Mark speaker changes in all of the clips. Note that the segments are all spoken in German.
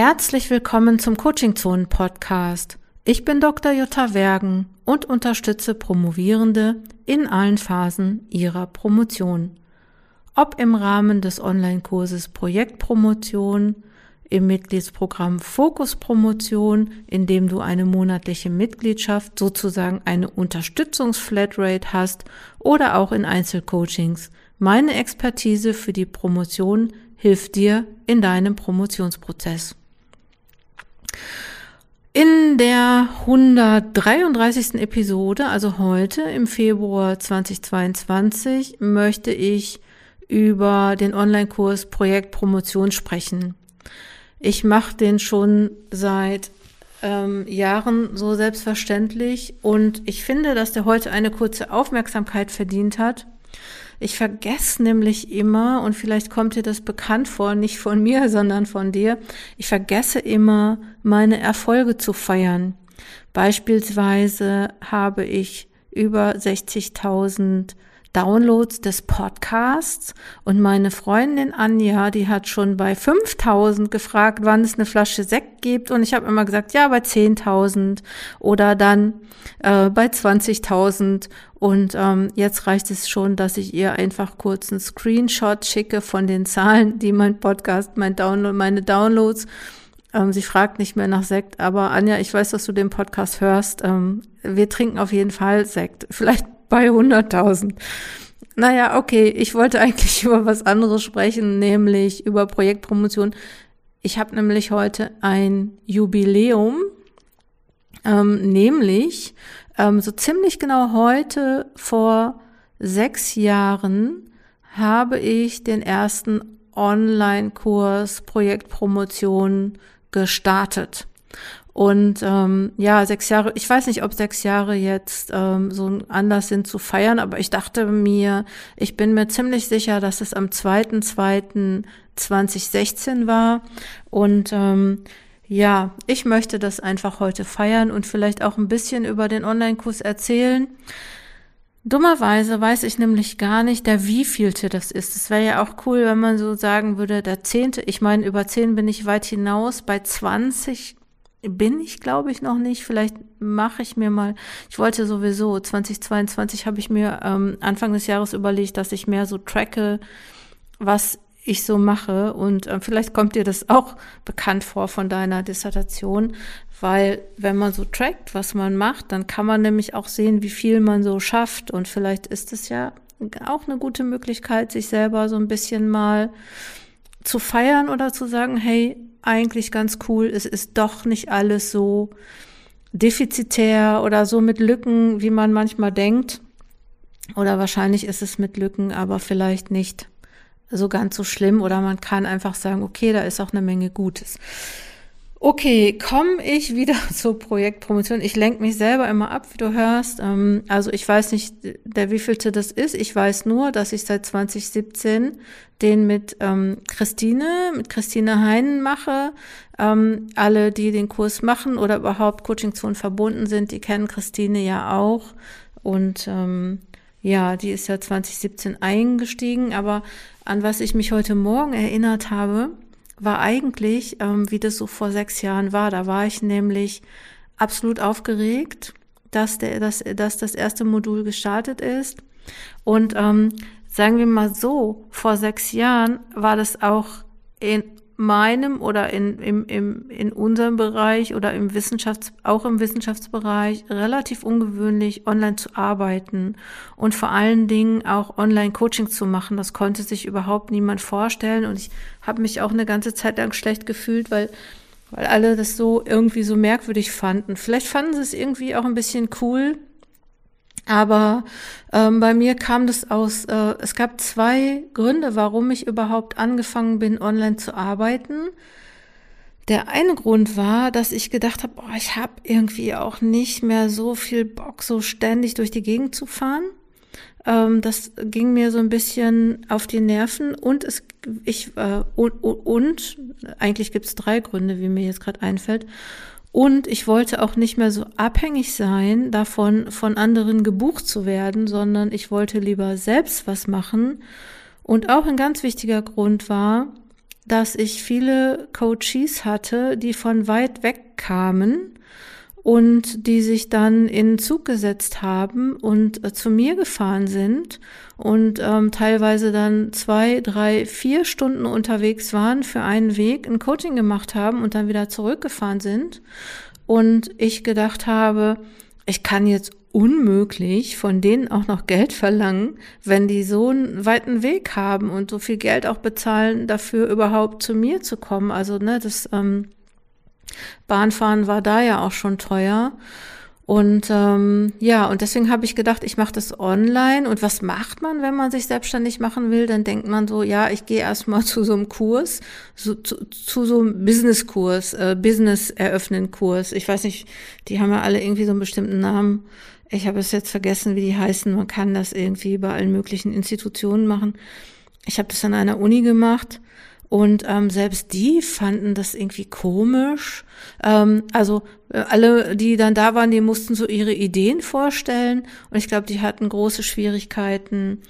Speaker 1: Herzlich willkommen zum Coaching Zonen Podcast. Ich bin Dr. Jutta Wergen und unterstütze Promovierende in allen Phasen ihrer Promotion. Ob im Rahmen des Online-Kurses Projektpromotion, im Mitgliedsprogramm Fokus Promotion, in dem du eine monatliche Mitgliedschaft, sozusagen eine Unterstützungsflatrate hast oder auch in Einzelcoachings. Meine Expertise für die Promotion hilft dir in deinem Promotionsprozess. In der 133. Episode, also heute im Februar 2022, möchte ich über den Online-Kurs Projekt Promotion sprechen. Ich mache den schon seit ähm, Jahren so selbstverständlich und ich finde, dass der heute eine kurze Aufmerksamkeit verdient hat. Ich vergesse nämlich immer, und vielleicht kommt dir das bekannt vor, nicht von mir, sondern von dir, ich vergesse immer, meine Erfolge zu feiern. Beispielsweise habe ich über 60.000 Downloads des Podcasts und meine Freundin Anja, die hat schon bei 5000 gefragt, wann es eine Flasche Sekt gibt und ich habe immer gesagt, ja, bei 10.000 oder dann äh, bei 20.000 und ähm, jetzt reicht es schon, dass ich ihr einfach kurz einen Screenshot schicke von den Zahlen, die mein Podcast, mein Download, meine Downloads ähm, sie fragt nicht mehr nach Sekt, aber Anja, ich weiß, dass du den Podcast hörst. Ähm, wir trinken auf jeden Fall Sekt. Vielleicht bei 100.000. Naja, okay, ich wollte eigentlich über was anderes sprechen, nämlich über Projektpromotion. Ich habe nämlich heute ein Jubiläum, ähm, nämlich ähm, so ziemlich genau heute vor sechs Jahren habe ich den ersten Online-Kurs Projektpromotion gestartet. Und ähm, ja, sechs Jahre, ich weiß nicht, ob sechs Jahre jetzt ähm, so ein Anlass sind zu feiern, aber ich dachte mir, ich bin mir ziemlich sicher, dass es am 2.2.2016 war. Und ähm, ja, ich möchte das einfach heute feiern und vielleicht auch ein bisschen über den Online-Kurs erzählen. Dummerweise weiß ich nämlich gar nicht, der wievielte das ist. Es wäre ja auch cool, wenn man so sagen würde, der zehnte. Ich meine, über zehn bin ich weit hinaus. Bei 20 bin ich, glaube ich, noch nicht. Vielleicht mache ich mir mal, ich wollte sowieso, 2022 habe ich mir ähm, Anfang des Jahres überlegt, dass ich mehr so tracke, was ich so mache. Und äh, vielleicht kommt dir das auch bekannt vor von deiner Dissertation, weil wenn man so trackt, was man macht, dann kann man nämlich auch sehen, wie viel man so schafft. Und vielleicht ist es ja auch eine gute Möglichkeit, sich selber so ein bisschen mal zu feiern oder zu sagen, hey, eigentlich ganz cool. Es ist doch nicht alles so defizitär oder so mit Lücken, wie man manchmal denkt. Oder wahrscheinlich ist es mit Lücken, aber vielleicht nicht so ganz so schlimm. Oder man kann einfach sagen, okay, da ist auch eine Menge Gutes. Okay, komme ich wieder zur Projektpromotion. Ich lenke mich selber immer ab, wie du hörst. Ähm, also ich weiß nicht, der wievielte das ist. Ich weiß nur, dass ich seit 2017 den mit ähm, Christine, mit Christine Heinen mache. Ähm, alle, die den Kurs machen oder überhaupt Coaching Zone verbunden sind, die kennen Christine ja auch. Und ja, die ist ja 2017 eingestiegen. Aber an was ich mich heute Morgen erinnert habe, war eigentlich, ähm, wie das so vor sechs Jahren war. Da war ich nämlich absolut aufgeregt, dass, der, dass, dass das erste Modul gestartet ist. Und ähm, sagen wir mal so, vor sechs Jahren war das auch in meinem oder in, im, im, in unserem Bereich oder im Wissenschafts-, auch im Wissenschaftsbereich relativ ungewöhnlich, online zu arbeiten und vor allen Dingen auch Online-Coaching zu machen. Das konnte sich überhaupt niemand vorstellen und ich habe mich auch eine ganze Zeit lang schlecht gefühlt, weil weil alle das so irgendwie so merkwürdig fanden. Vielleicht fanden sie es irgendwie auch ein bisschen cool, aber ähm, bei mir kam das aus, äh, es gab zwei Gründe, warum ich überhaupt angefangen bin, online zu arbeiten. Der eine Grund war, dass ich gedacht habe, oh, ich habe irgendwie auch nicht mehr so viel Bock, so ständig durch die Gegend zu fahren. Ähm, das ging mir so ein bisschen auf die Nerven und es, ich äh, und, und eigentlich gibt es drei Gründe, wie mir jetzt gerade einfällt. Und ich wollte auch nicht mehr so abhängig sein davon, von anderen gebucht zu werden, sondern ich wollte lieber selbst was machen. Und auch ein ganz wichtiger Grund war, dass ich viele Coaches hatte, die von weit weg kamen und die sich dann in Zug gesetzt haben und äh, zu mir gefahren sind und ähm, teilweise dann zwei, drei, vier Stunden unterwegs waren für einen Weg, ein Coaching gemacht haben und dann wieder zurückgefahren sind. Und ich gedacht habe, ich kann jetzt unmöglich von denen auch noch Geld verlangen, wenn die so einen weiten Weg haben und so viel Geld auch bezahlen, dafür überhaupt zu mir zu kommen. Also, ne, das ähm, Bahnfahren war da ja auch schon teuer. Und ähm, ja, und deswegen habe ich gedacht, ich mache das online. Und was macht man, wenn man sich selbstständig machen will? Dann denkt man so, ja, ich gehe erstmal zu so einem Kurs, so, zu, zu so einem Business-Kurs, äh, Business eröffnen Kurs. Ich weiß nicht, die haben ja alle irgendwie so einen bestimmten Namen. Ich habe es jetzt vergessen, wie die heißen. Man kann das irgendwie bei allen möglichen Institutionen machen. Ich habe das an einer Uni gemacht und ähm, selbst die fanden das irgendwie komisch. Ähm, also äh, alle, die dann da waren, die mussten so ihre Ideen vorstellen. Und ich glaube, die hatten große Schwierigkeiten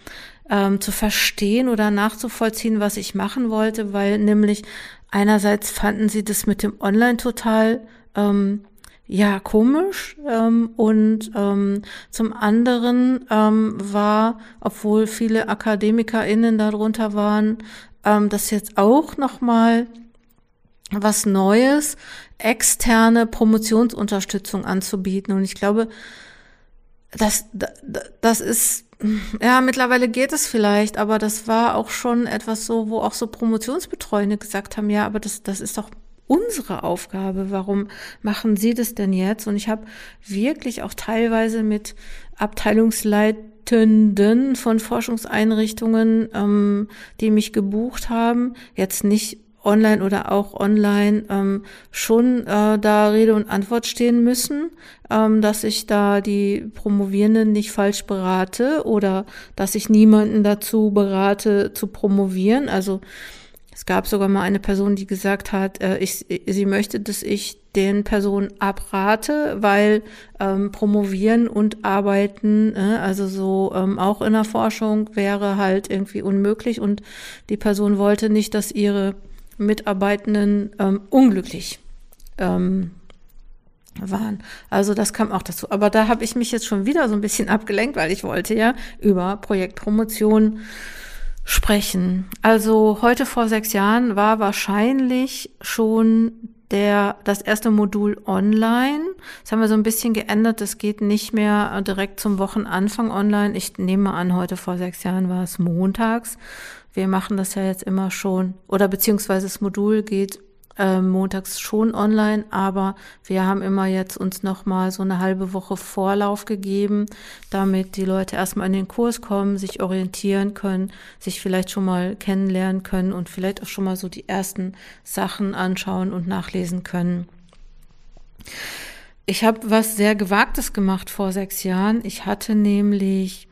Speaker 1: ähm, zu verstehen oder nachzuvollziehen, was ich machen wollte, weil nämlich einerseits fanden sie das mit dem Online total ähm, ja komisch ähm, und ähm, zum anderen ähm, war, obwohl viele AkademikerInnen darunter waren, ähm, das jetzt auch nochmal was Neues, externe Promotionsunterstützung anzubieten. Und ich glaube, das, das ist, ja, mittlerweile geht es vielleicht, aber das war auch schon etwas so, wo auch so Promotionsbetreuende gesagt haben, ja, aber das, das ist doch unsere Aufgabe. Warum machen Sie das denn jetzt? Und ich habe wirklich auch teilweise mit Abteilungsleitenden von Forschungseinrichtungen, ähm, die mich gebucht haben, jetzt nicht online oder auch online ähm, schon äh, da Rede und Antwort stehen müssen, ähm, dass ich da die Promovierenden nicht falsch berate oder dass ich niemanden dazu berate zu promovieren. Also es gab sogar mal eine Person, die gesagt hat, äh, ich, sie möchte, dass ich den Personen abrate, weil ähm, promovieren und arbeiten, äh, also so ähm, auch in der Forschung wäre halt irgendwie unmöglich und die Person wollte nicht, dass ihre Mitarbeitenden ähm, unglücklich ähm, waren. Also das kam auch dazu. Aber da habe ich mich jetzt schon wieder so ein bisschen abgelenkt, weil ich wollte ja über Projektpromotion sprechen. Also heute vor sechs Jahren war wahrscheinlich schon der, das erste Modul online. Das haben wir so ein bisschen geändert. Das geht nicht mehr direkt zum Wochenanfang online. Ich nehme an, heute vor sechs Jahren war es montags. Wir machen das ja jetzt immer schon, oder beziehungsweise das Modul geht äh, montags schon online, aber wir haben immer jetzt uns noch mal so eine halbe Woche Vorlauf gegeben, damit die Leute erstmal in den Kurs kommen, sich orientieren können, sich vielleicht schon mal kennenlernen können und vielleicht auch schon mal so die ersten Sachen anschauen und nachlesen können. Ich habe was sehr Gewagtes gemacht vor sechs Jahren. Ich hatte nämlich,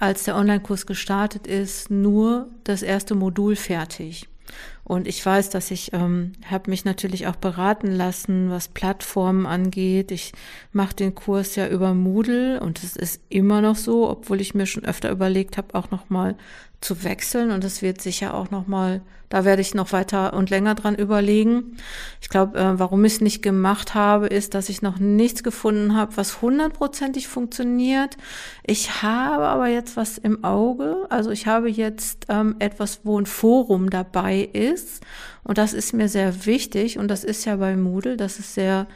Speaker 1: als der Online-Kurs gestartet ist, nur das erste Modul fertig. Und ich weiß, dass ich ähm, habe mich natürlich auch beraten lassen, was Plattformen angeht. Ich mache den Kurs ja über Moodle und es ist immer noch so, obwohl ich mir schon öfter überlegt habe, auch noch mal zu wechseln und es wird sicher auch noch mal, da werde ich noch weiter und länger dran überlegen. Ich glaube, äh, warum ich es nicht gemacht habe, ist, dass ich noch nichts gefunden habe, was hundertprozentig funktioniert. Ich habe aber jetzt was im Auge, also ich habe jetzt ähm, etwas, wo ein Forum dabei ist und das ist mir sehr wichtig und das ist ja bei Moodle, das ist sehr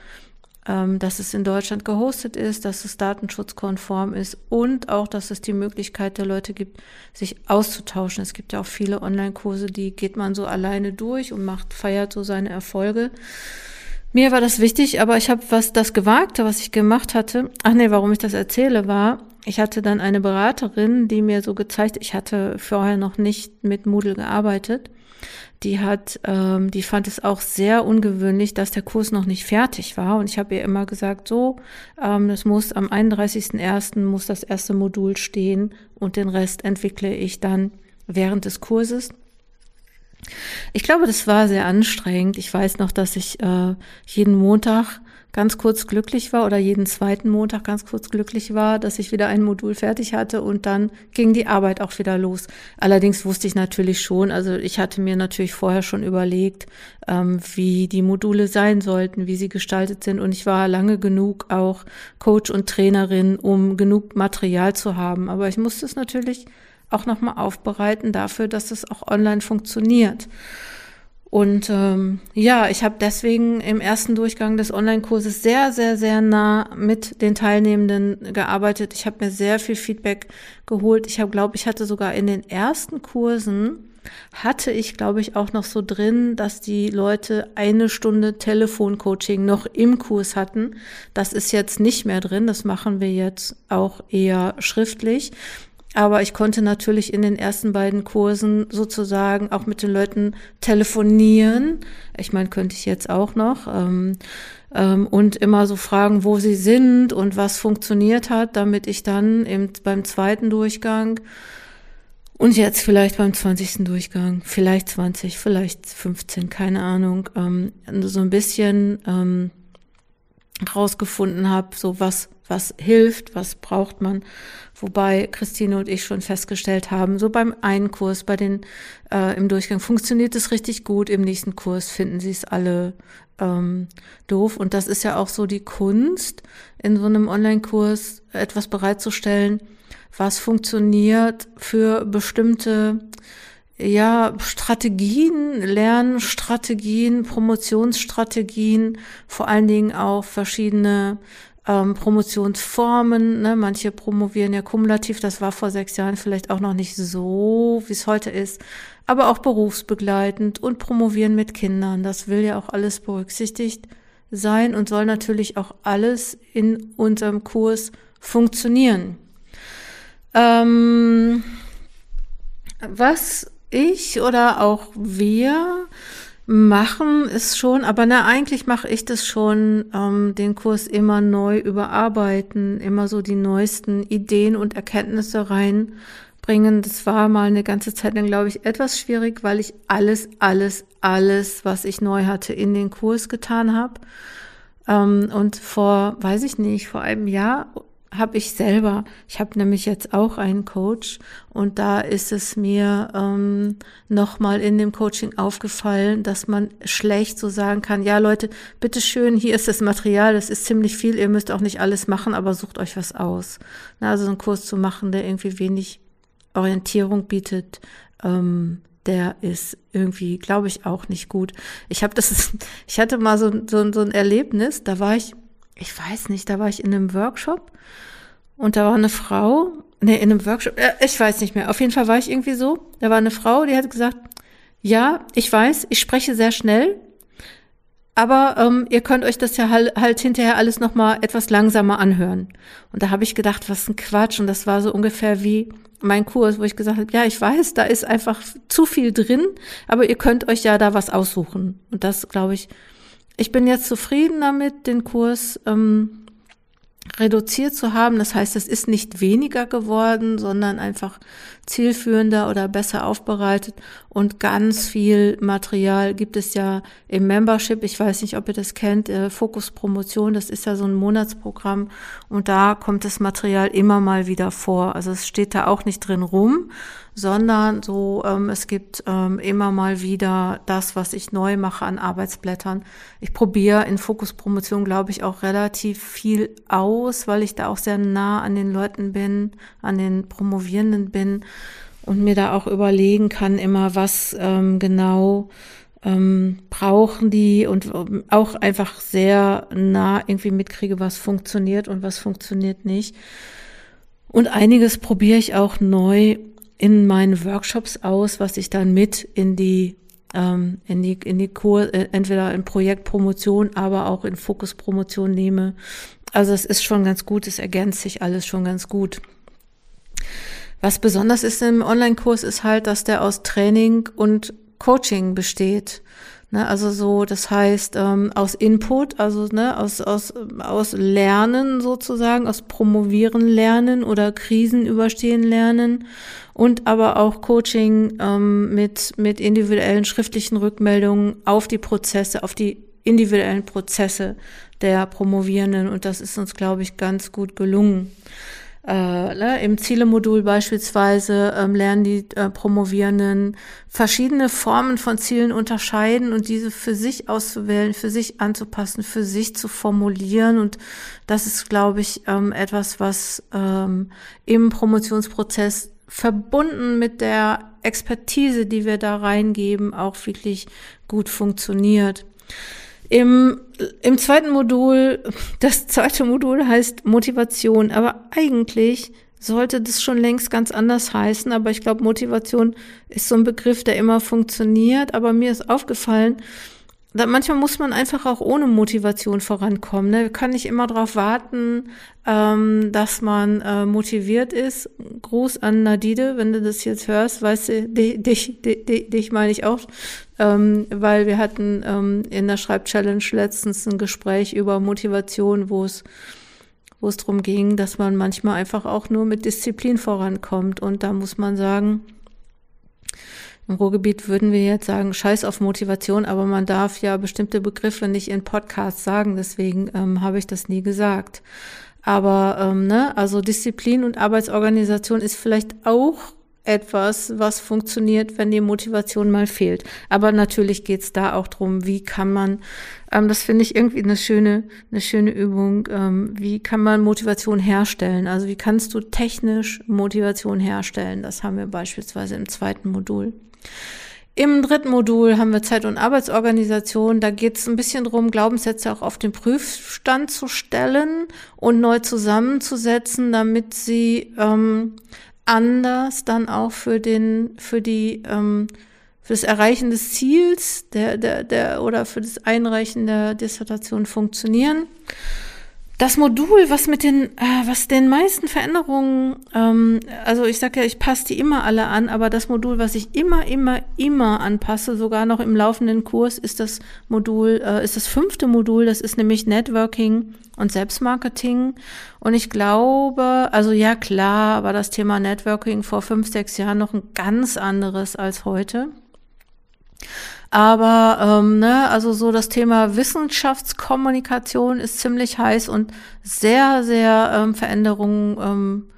Speaker 1: dass es in Deutschland gehostet ist, dass es datenschutzkonform ist und auch, dass es die Möglichkeit der Leute gibt, sich auszutauschen. Es gibt ja auch viele Online-Kurse, die geht man so alleine durch und macht, feiert so seine Erfolge. Mir war das wichtig, aber ich habe was das Gewagte, was ich gemacht hatte. Ach nee, warum ich das erzähle, war, ich hatte dann eine Beraterin, die mir so gezeigt, ich hatte vorher noch nicht mit Moodle gearbeitet die hat, ähm, die fand es auch sehr ungewöhnlich, dass der Kurs noch nicht fertig war. Und ich habe ihr immer gesagt, so, ähm, das muss am 31.01. muss das erste Modul stehen und den Rest entwickle ich dann während des Kurses. Ich glaube, das war sehr anstrengend. Ich weiß noch, dass ich äh, jeden Montag ganz kurz glücklich war oder jeden zweiten Montag ganz kurz glücklich war, dass ich wieder ein Modul fertig hatte und dann ging die Arbeit auch wieder los. Allerdings wusste ich natürlich schon, also ich hatte mir natürlich vorher schon überlegt, ähm, wie die Module sein sollten, wie sie gestaltet sind und ich war lange genug auch Coach und Trainerin, um genug Material zu haben. Aber ich musste es natürlich auch nochmal aufbereiten dafür, dass es auch online funktioniert. Und ähm, ja, ich habe deswegen im ersten Durchgang des Online-Kurses sehr, sehr, sehr nah mit den Teilnehmenden gearbeitet. Ich habe mir sehr viel Feedback geholt. Ich habe, glaube ich, hatte sogar in den ersten Kursen hatte ich, glaube ich, auch noch so drin, dass die Leute eine Stunde Telefoncoaching noch im Kurs hatten. Das ist jetzt nicht mehr drin. Das machen wir jetzt auch eher schriftlich. Aber ich konnte natürlich in den ersten beiden Kursen sozusagen auch mit den Leuten telefonieren. Ich meine, könnte ich jetzt auch noch. Ähm, ähm, und immer so fragen, wo sie sind und was funktioniert hat, damit ich dann im, beim zweiten Durchgang und jetzt vielleicht beim 20. Durchgang, vielleicht 20, vielleicht 15, keine Ahnung, ähm, so ein bisschen ähm, rausgefunden habe, so was, was hilft, was braucht man. Wobei Christine und ich schon festgestellt haben, so beim einen Kurs, bei den äh, im Durchgang funktioniert es richtig gut, im nächsten Kurs finden sie es alle ähm, doof. Und das ist ja auch so die Kunst, in so einem Online-Kurs etwas bereitzustellen, was funktioniert für bestimmte ja, Strategien, Lernstrategien, Promotionsstrategien, vor allen Dingen auch verschiedene ähm, Promotionsformen. Ne? Manche promovieren ja kumulativ, das war vor sechs Jahren vielleicht auch noch nicht so, wie es heute ist, aber auch berufsbegleitend und promovieren mit Kindern. Das will ja auch alles berücksichtigt sein und soll natürlich auch alles in unserem Kurs funktionieren. Ähm, was ich oder auch wir machen ist schon, aber na, eigentlich mache ich das schon, ähm, den Kurs immer neu überarbeiten, immer so die neuesten Ideen und Erkenntnisse reinbringen. Das war mal eine ganze Zeit lang, glaube ich, etwas schwierig, weil ich alles, alles, alles, was ich neu hatte, in den Kurs getan habe. Ähm, und vor, weiß ich nicht, vor einem Jahr habe ich selber. Ich habe nämlich jetzt auch einen Coach und da ist es mir ähm, nochmal in dem Coaching aufgefallen, dass man schlecht so sagen kann, ja Leute, bitteschön, hier ist das Material, das ist ziemlich viel, ihr müsst auch nicht alles machen, aber sucht euch was aus. Na, also einen Kurs zu machen, der irgendwie wenig Orientierung bietet, ähm, der ist irgendwie, glaube ich, auch nicht gut. Ich habe das, ich hatte mal so, so, so ein Erlebnis, da war ich ich weiß nicht, da war ich in einem Workshop und da war eine Frau, nee, in einem Workshop, äh, ich weiß nicht mehr, auf jeden Fall war ich irgendwie so, da war eine Frau, die hat gesagt, ja, ich weiß, ich spreche sehr schnell, aber ähm, ihr könnt euch das ja halt, halt hinterher alles nochmal etwas langsamer anhören. Und da habe ich gedacht, was ein Quatsch. Und das war so ungefähr wie mein Kurs, wo ich gesagt habe, ja, ich weiß, da ist einfach zu viel drin, aber ihr könnt euch ja da was aussuchen. Und das, glaube ich, ich bin jetzt zufrieden damit, den Kurs ähm, reduziert zu haben. Das heißt, es ist nicht weniger geworden, sondern einfach zielführender oder besser aufbereitet. Und ganz viel Material gibt es ja im Membership. Ich weiß nicht, ob ihr das kennt. Äh, Fokus Promotion, das ist ja so ein Monatsprogramm. Und da kommt das Material immer mal wieder vor. Also es steht da auch nicht drin rum, sondern so, ähm, es gibt ähm, immer mal wieder das, was ich neu mache an Arbeitsblättern. Ich probiere in Fokuspromotion, glaube ich, auch relativ viel aus, weil ich da auch sehr nah an den Leuten bin, an den Promovierenden bin und mir da auch überlegen kann immer, was ähm, genau ähm, brauchen die und ähm, auch einfach sehr nah irgendwie mitkriege, was funktioniert und was funktioniert nicht. Und einiges probiere ich auch neu in meinen Workshops aus, was ich dann mit in die ähm, in die in die Kur äh, entweder in Projektpromotion, aber auch in Fokuspromotion nehme. Also es ist schon ganz gut, es ergänzt sich alles schon ganz gut. Was besonders ist im Online-Kurs ist halt, dass der aus Training und Coaching besteht. Ne, also so, das heißt ähm, aus Input, also ne, aus, aus, aus Lernen sozusagen, aus Promovieren lernen oder Krisen überstehen lernen und aber auch Coaching ähm, mit, mit individuellen schriftlichen Rückmeldungen auf die Prozesse, auf die individuellen Prozesse der Promovierenden und das ist uns, glaube ich, ganz gut gelungen. Äh, ne, Im Zielemodul beispielsweise ähm, lernen die äh, Promovierenden verschiedene Formen von Zielen unterscheiden und diese für sich auszuwählen, für sich anzupassen, für sich zu formulieren. Und das ist, glaube ich, ähm, etwas, was ähm, im Promotionsprozess verbunden mit der Expertise, die wir da reingeben, auch wirklich gut funktioniert. Im, Im zweiten Modul, das zweite Modul heißt Motivation, aber eigentlich sollte das schon längst ganz anders heißen. Aber ich glaube, Motivation ist so ein Begriff, der immer funktioniert. Aber mir ist aufgefallen, manchmal muss man einfach auch ohne Motivation vorankommen. Ne? Wir können nicht immer darauf warten, ähm, dass man äh, motiviert ist. Gruß an Nadide, wenn du das jetzt hörst, weißt du, dich, dich, dich, meine ich auch, ähm, weil wir hatten ähm, in der Schreibchallenge letztens ein Gespräch über Motivation, wo es wo es darum ging, dass man manchmal einfach auch nur mit Disziplin vorankommt. Und da muss man sagen, im Ruhrgebiet würden wir jetzt sagen, scheiß auf Motivation, aber man darf ja bestimmte Begriffe nicht in Podcasts sagen, deswegen ähm, habe ich das nie gesagt. Aber ähm, ne, also Disziplin und Arbeitsorganisation ist vielleicht auch etwas, was funktioniert, wenn die Motivation mal fehlt. Aber natürlich geht's da auch drum, wie kann man, ähm, das finde ich irgendwie eine schöne, eine schöne Übung, ähm, wie kann man Motivation herstellen? Also wie kannst du technisch Motivation herstellen? Das haben wir beispielsweise im zweiten Modul. Im dritten Modul haben wir Zeit- und Arbeitsorganisation. Da geht es ein bisschen drum, Glaubenssätze auch auf den Prüfstand zu stellen und neu zusammenzusetzen, damit sie ähm, anders dann auch für den, für die, ähm, für das Erreichen des Ziels der, der, der oder für das Einreichen der Dissertation funktionieren. Das Modul, was mit den, äh, was den meisten Veränderungen, ähm, also ich sage ja, ich passe die immer alle an, aber das Modul, was ich immer, immer, immer anpasse, sogar noch im laufenden Kurs, ist das Modul, äh, ist das fünfte Modul, das ist nämlich Networking und Selbstmarketing. Und ich glaube, also ja klar, war das Thema Networking vor fünf, sechs Jahren noch ein ganz anderes als heute. Aber ähm, ne, also so das Thema Wissenschaftskommunikation ist ziemlich heiß und sehr, sehr ähm, Veränderungen, ähm,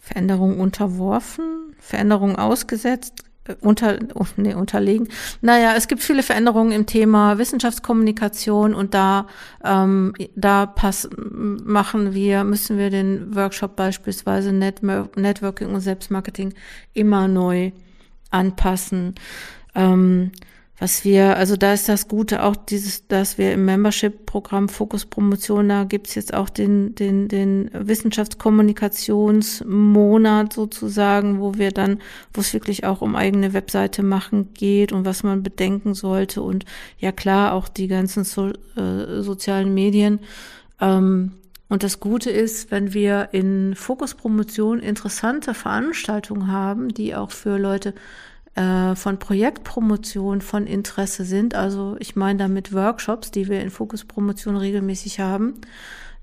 Speaker 1: Veränderungen unterworfen, Veränderungen ausgesetzt, äh, unter, oh, nee, unterlegen. Naja, es gibt viele Veränderungen im Thema Wissenschaftskommunikation und da, ähm, da pass, machen wir, müssen wir den Workshop beispielsweise Net Networking und Selbstmarketing immer neu anpassen. Ähm, was wir, also da ist das Gute auch dieses, dass wir im Membership-Programm Fokus Promotion, da gibt's jetzt auch den, den, den Wissenschaftskommunikationsmonat sozusagen, wo wir dann, wo es wirklich auch um eigene Webseite machen geht und was man bedenken sollte und ja klar auch die ganzen so, äh, sozialen Medien. Ähm, und das Gute ist, wenn wir in Fokus Promotion interessante Veranstaltungen haben, die auch für Leute äh, von Projektpromotion von Interesse sind, also ich meine damit Workshops, die wir in Fokus Promotion regelmäßig haben,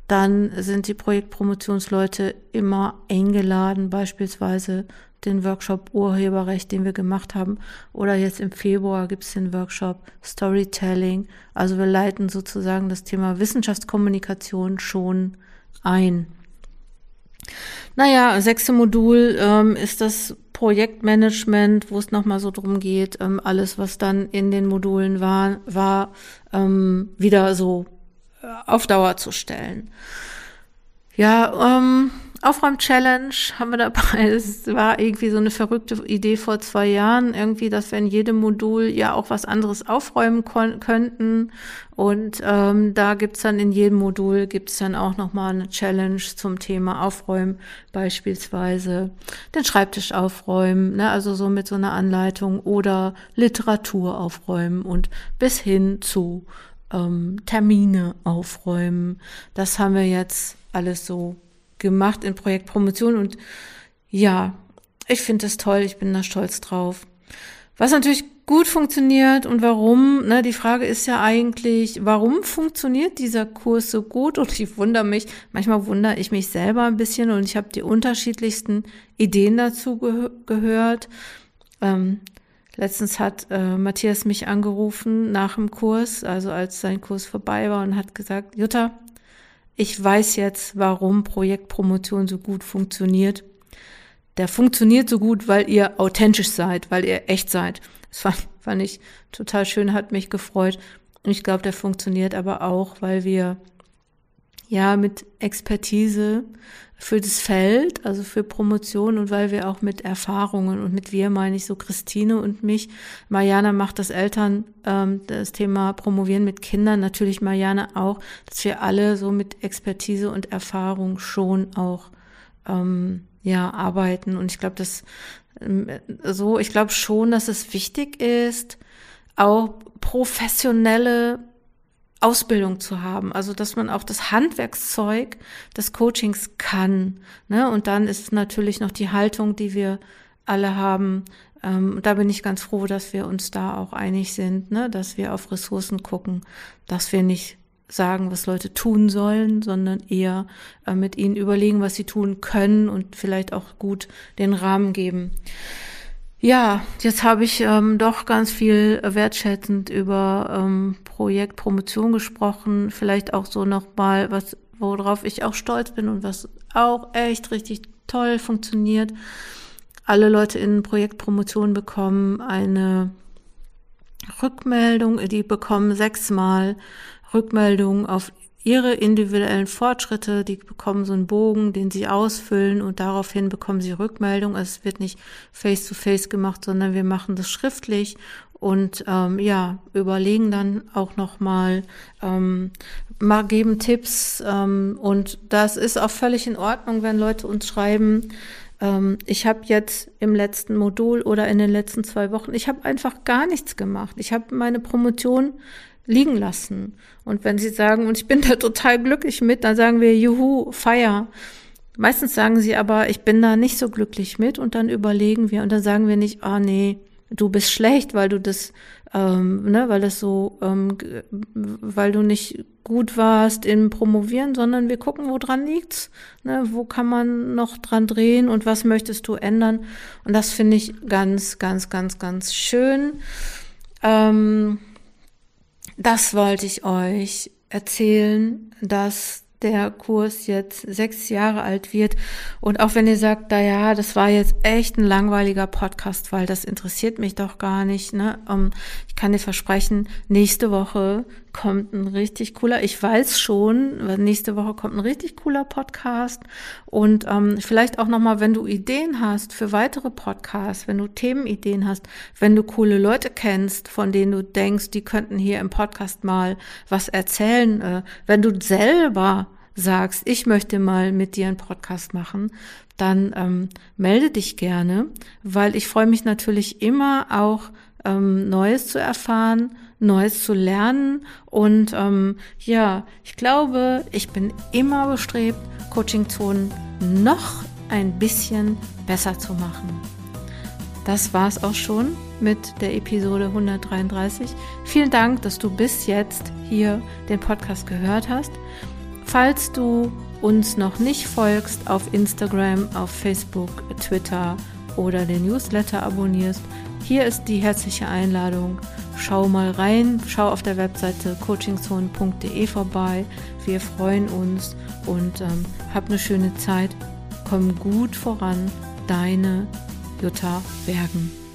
Speaker 1: dann sind die Projektpromotionsleute immer eingeladen, beispielsweise den Workshop Urheberrecht, den wir gemacht haben. Oder jetzt im Februar gibt es den Workshop Storytelling. Also wir leiten sozusagen das Thema Wissenschaftskommunikation schon ein. Naja, sechste Modul ähm, ist das Projektmanagement, wo es nochmal so drum geht, ähm, alles, was dann in den Modulen war, war ähm, wieder so äh, auf Dauer zu stellen. Ja, ähm, Aufräum-Challenge haben wir dabei. Es war irgendwie so eine verrückte Idee vor zwei Jahren, irgendwie, dass wir in jedem Modul ja auch was anderes aufräumen könnten. Und ähm, da gibt's dann in jedem Modul gibt's dann auch nochmal eine Challenge zum Thema Aufräumen, beispielsweise den Schreibtisch aufräumen, ne? also so mit so einer Anleitung oder Literatur aufräumen und bis hin zu ähm, Termine aufräumen. Das haben wir jetzt alles so gemacht in Projektpromotion und ja, ich finde das toll, ich bin da stolz drauf. Was natürlich gut funktioniert und warum, ne, die Frage ist ja eigentlich, warum funktioniert dieser Kurs so gut? Und ich wundere mich, manchmal wundere ich mich selber ein bisschen und ich habe die unterschiedlichsten Ideen dazu ge gehört. Ähm, letztens hat äh, Matthias mich angerufen nach dem Kurs, also als sein Kurs vorbei war und hat gesagt, Jutta, ich weiß jetzt, warum Projektpromotion so gut funktioniert. Der funktioniert so gut, weil ihr authentisch seid, weil ihr echt seid. Das fand, fand ich total schön, hat mich gefreut. Und ich glaube, der funktioniert aber auch, weil wir ja mit Expertise für das Feld, also für Promotion und weil wir auch mit Erfahrungen und mit wir meine ich so Christine und mich. Mariana macht das Eltern, ähm, das Thema Promovieren mit Kindern, natürlich Mariana auch, dass wir alle so mit Expertise und Erfahrung schon auch ähm, ja arbeiten. Und ich glaube, dass ähm, so, ich glaube schon, dass es wichtig ist, auch professionelle Ausbildung zu haben, also dass man auch das Handwerkszeug des Coachings kann. Ne? Und dann ist natürlich noch die Haltung, die wir alle haben. Ähm, da bin ich ganz froh, dass wir uns da auch einig sind, ne? dass wir auf Ressourcen gucken, dass wir nicht sagen, was Leute tun sollen, sondern eher äh, mit ihnen überlegen, was sie tun können und vielleicht auch gut den Rahmen geben. Ja, jetzt habe ich ähm, doch ganz viel wertschätzend über ähm, Projekt Promotion gesprochen. Vielleicht auch so nochmal was, worauf ich auch stolz bin und was auch echt richtig toll funktioniert. Alle Leute in Projektpromotion bekommen eine Rückmeldung. Die bekommen sechsmal Rückmeldung auf ihre individuellen Fortschritte, die bekommen so einen Bogen, den sie ausfüllen und daraufhin bekommen sie Rückmeldung. Es wird nicht face-to-face -face gemacht, sondern wir machen das schriftlich und ähm, ja, überlegen dann auch nochmal, ähm, mal geben Tipps ähm, und das ist auch völlig in Ordnung, wenn Leute uns schreiben, ähm, ich habe jetzt im letzten Modul oder in den letzten zwei Wochen, ich habe einfach gar nichts gemacht. Ich habe meine Promotion liegen lassen. Und wenn sie sagen, und ich bin da total glücklich mit, dann sagen wir, juhu, feier. Meistens sagen sie aber, ich bin da nicht so glücklich mit und dann überlegen wir und dann sagen wir nicht, ah oh, nee, du bist schlecht, weil du das, ähm, ne, weil das so, ähm, weil du nicht gut warst im Promovieren, sondern wir gucken, wo dran liegt's, ne, wo kann man noch dran drehen und was möchtest du ändern? Und das finde ich ganz, ganz, ganz, ganz schön. Ähm, das wollte ich euch erzählen, dass der Kurs jetzt sechs Jahre alt wird. Und auch wenn ihr sagt, da ja, das war jetzt echt ein langweiliger Podcast, weil das interessiert mich doch gar nicht. Ne? Ähm, ich kann dir versprechen, nächste Woche kommt ein richtig cooler, ich weiß schon, nächste Woche kommt ein richtig cooler Podcast. Und ähm, vielleicht auch nochmal, wenn du Ideen hast für weitere Podcasts, wenn du Themenideen hast, wenn du coole Leute kennst, von denen du denkst, die könnten hier im Podcast mal was erzählen, äh, wenn du selber sagst, ich möchte mal mit dir einen Podcast machen, dann ähm, melde dich gerne, weil ich freue mich natürlich immer auch ähm, Neues zu erfahren, Neues zu lernen. Und ähm, ja, ich glaube, ich bin immer bestrebt, Coaching-Zonen noch ein bisschen besser zu machen. Das war's auch schon mit der Episode 133. Vielen Dank, dass du bis jetzt hier den Podcast gehört hast. Falls du uns noch nicht folgst auf Instagram, auf Facebook, Twitter oder den Newsletter abonnierst, hier ist die herzliche Einladung. Schau mal rein, schau auf der Webseite coachingzone.de vorbei. Wir freuen uns und ähm, hab eine schöne Zeit. Komm gut voran, deine Jutta Bergen.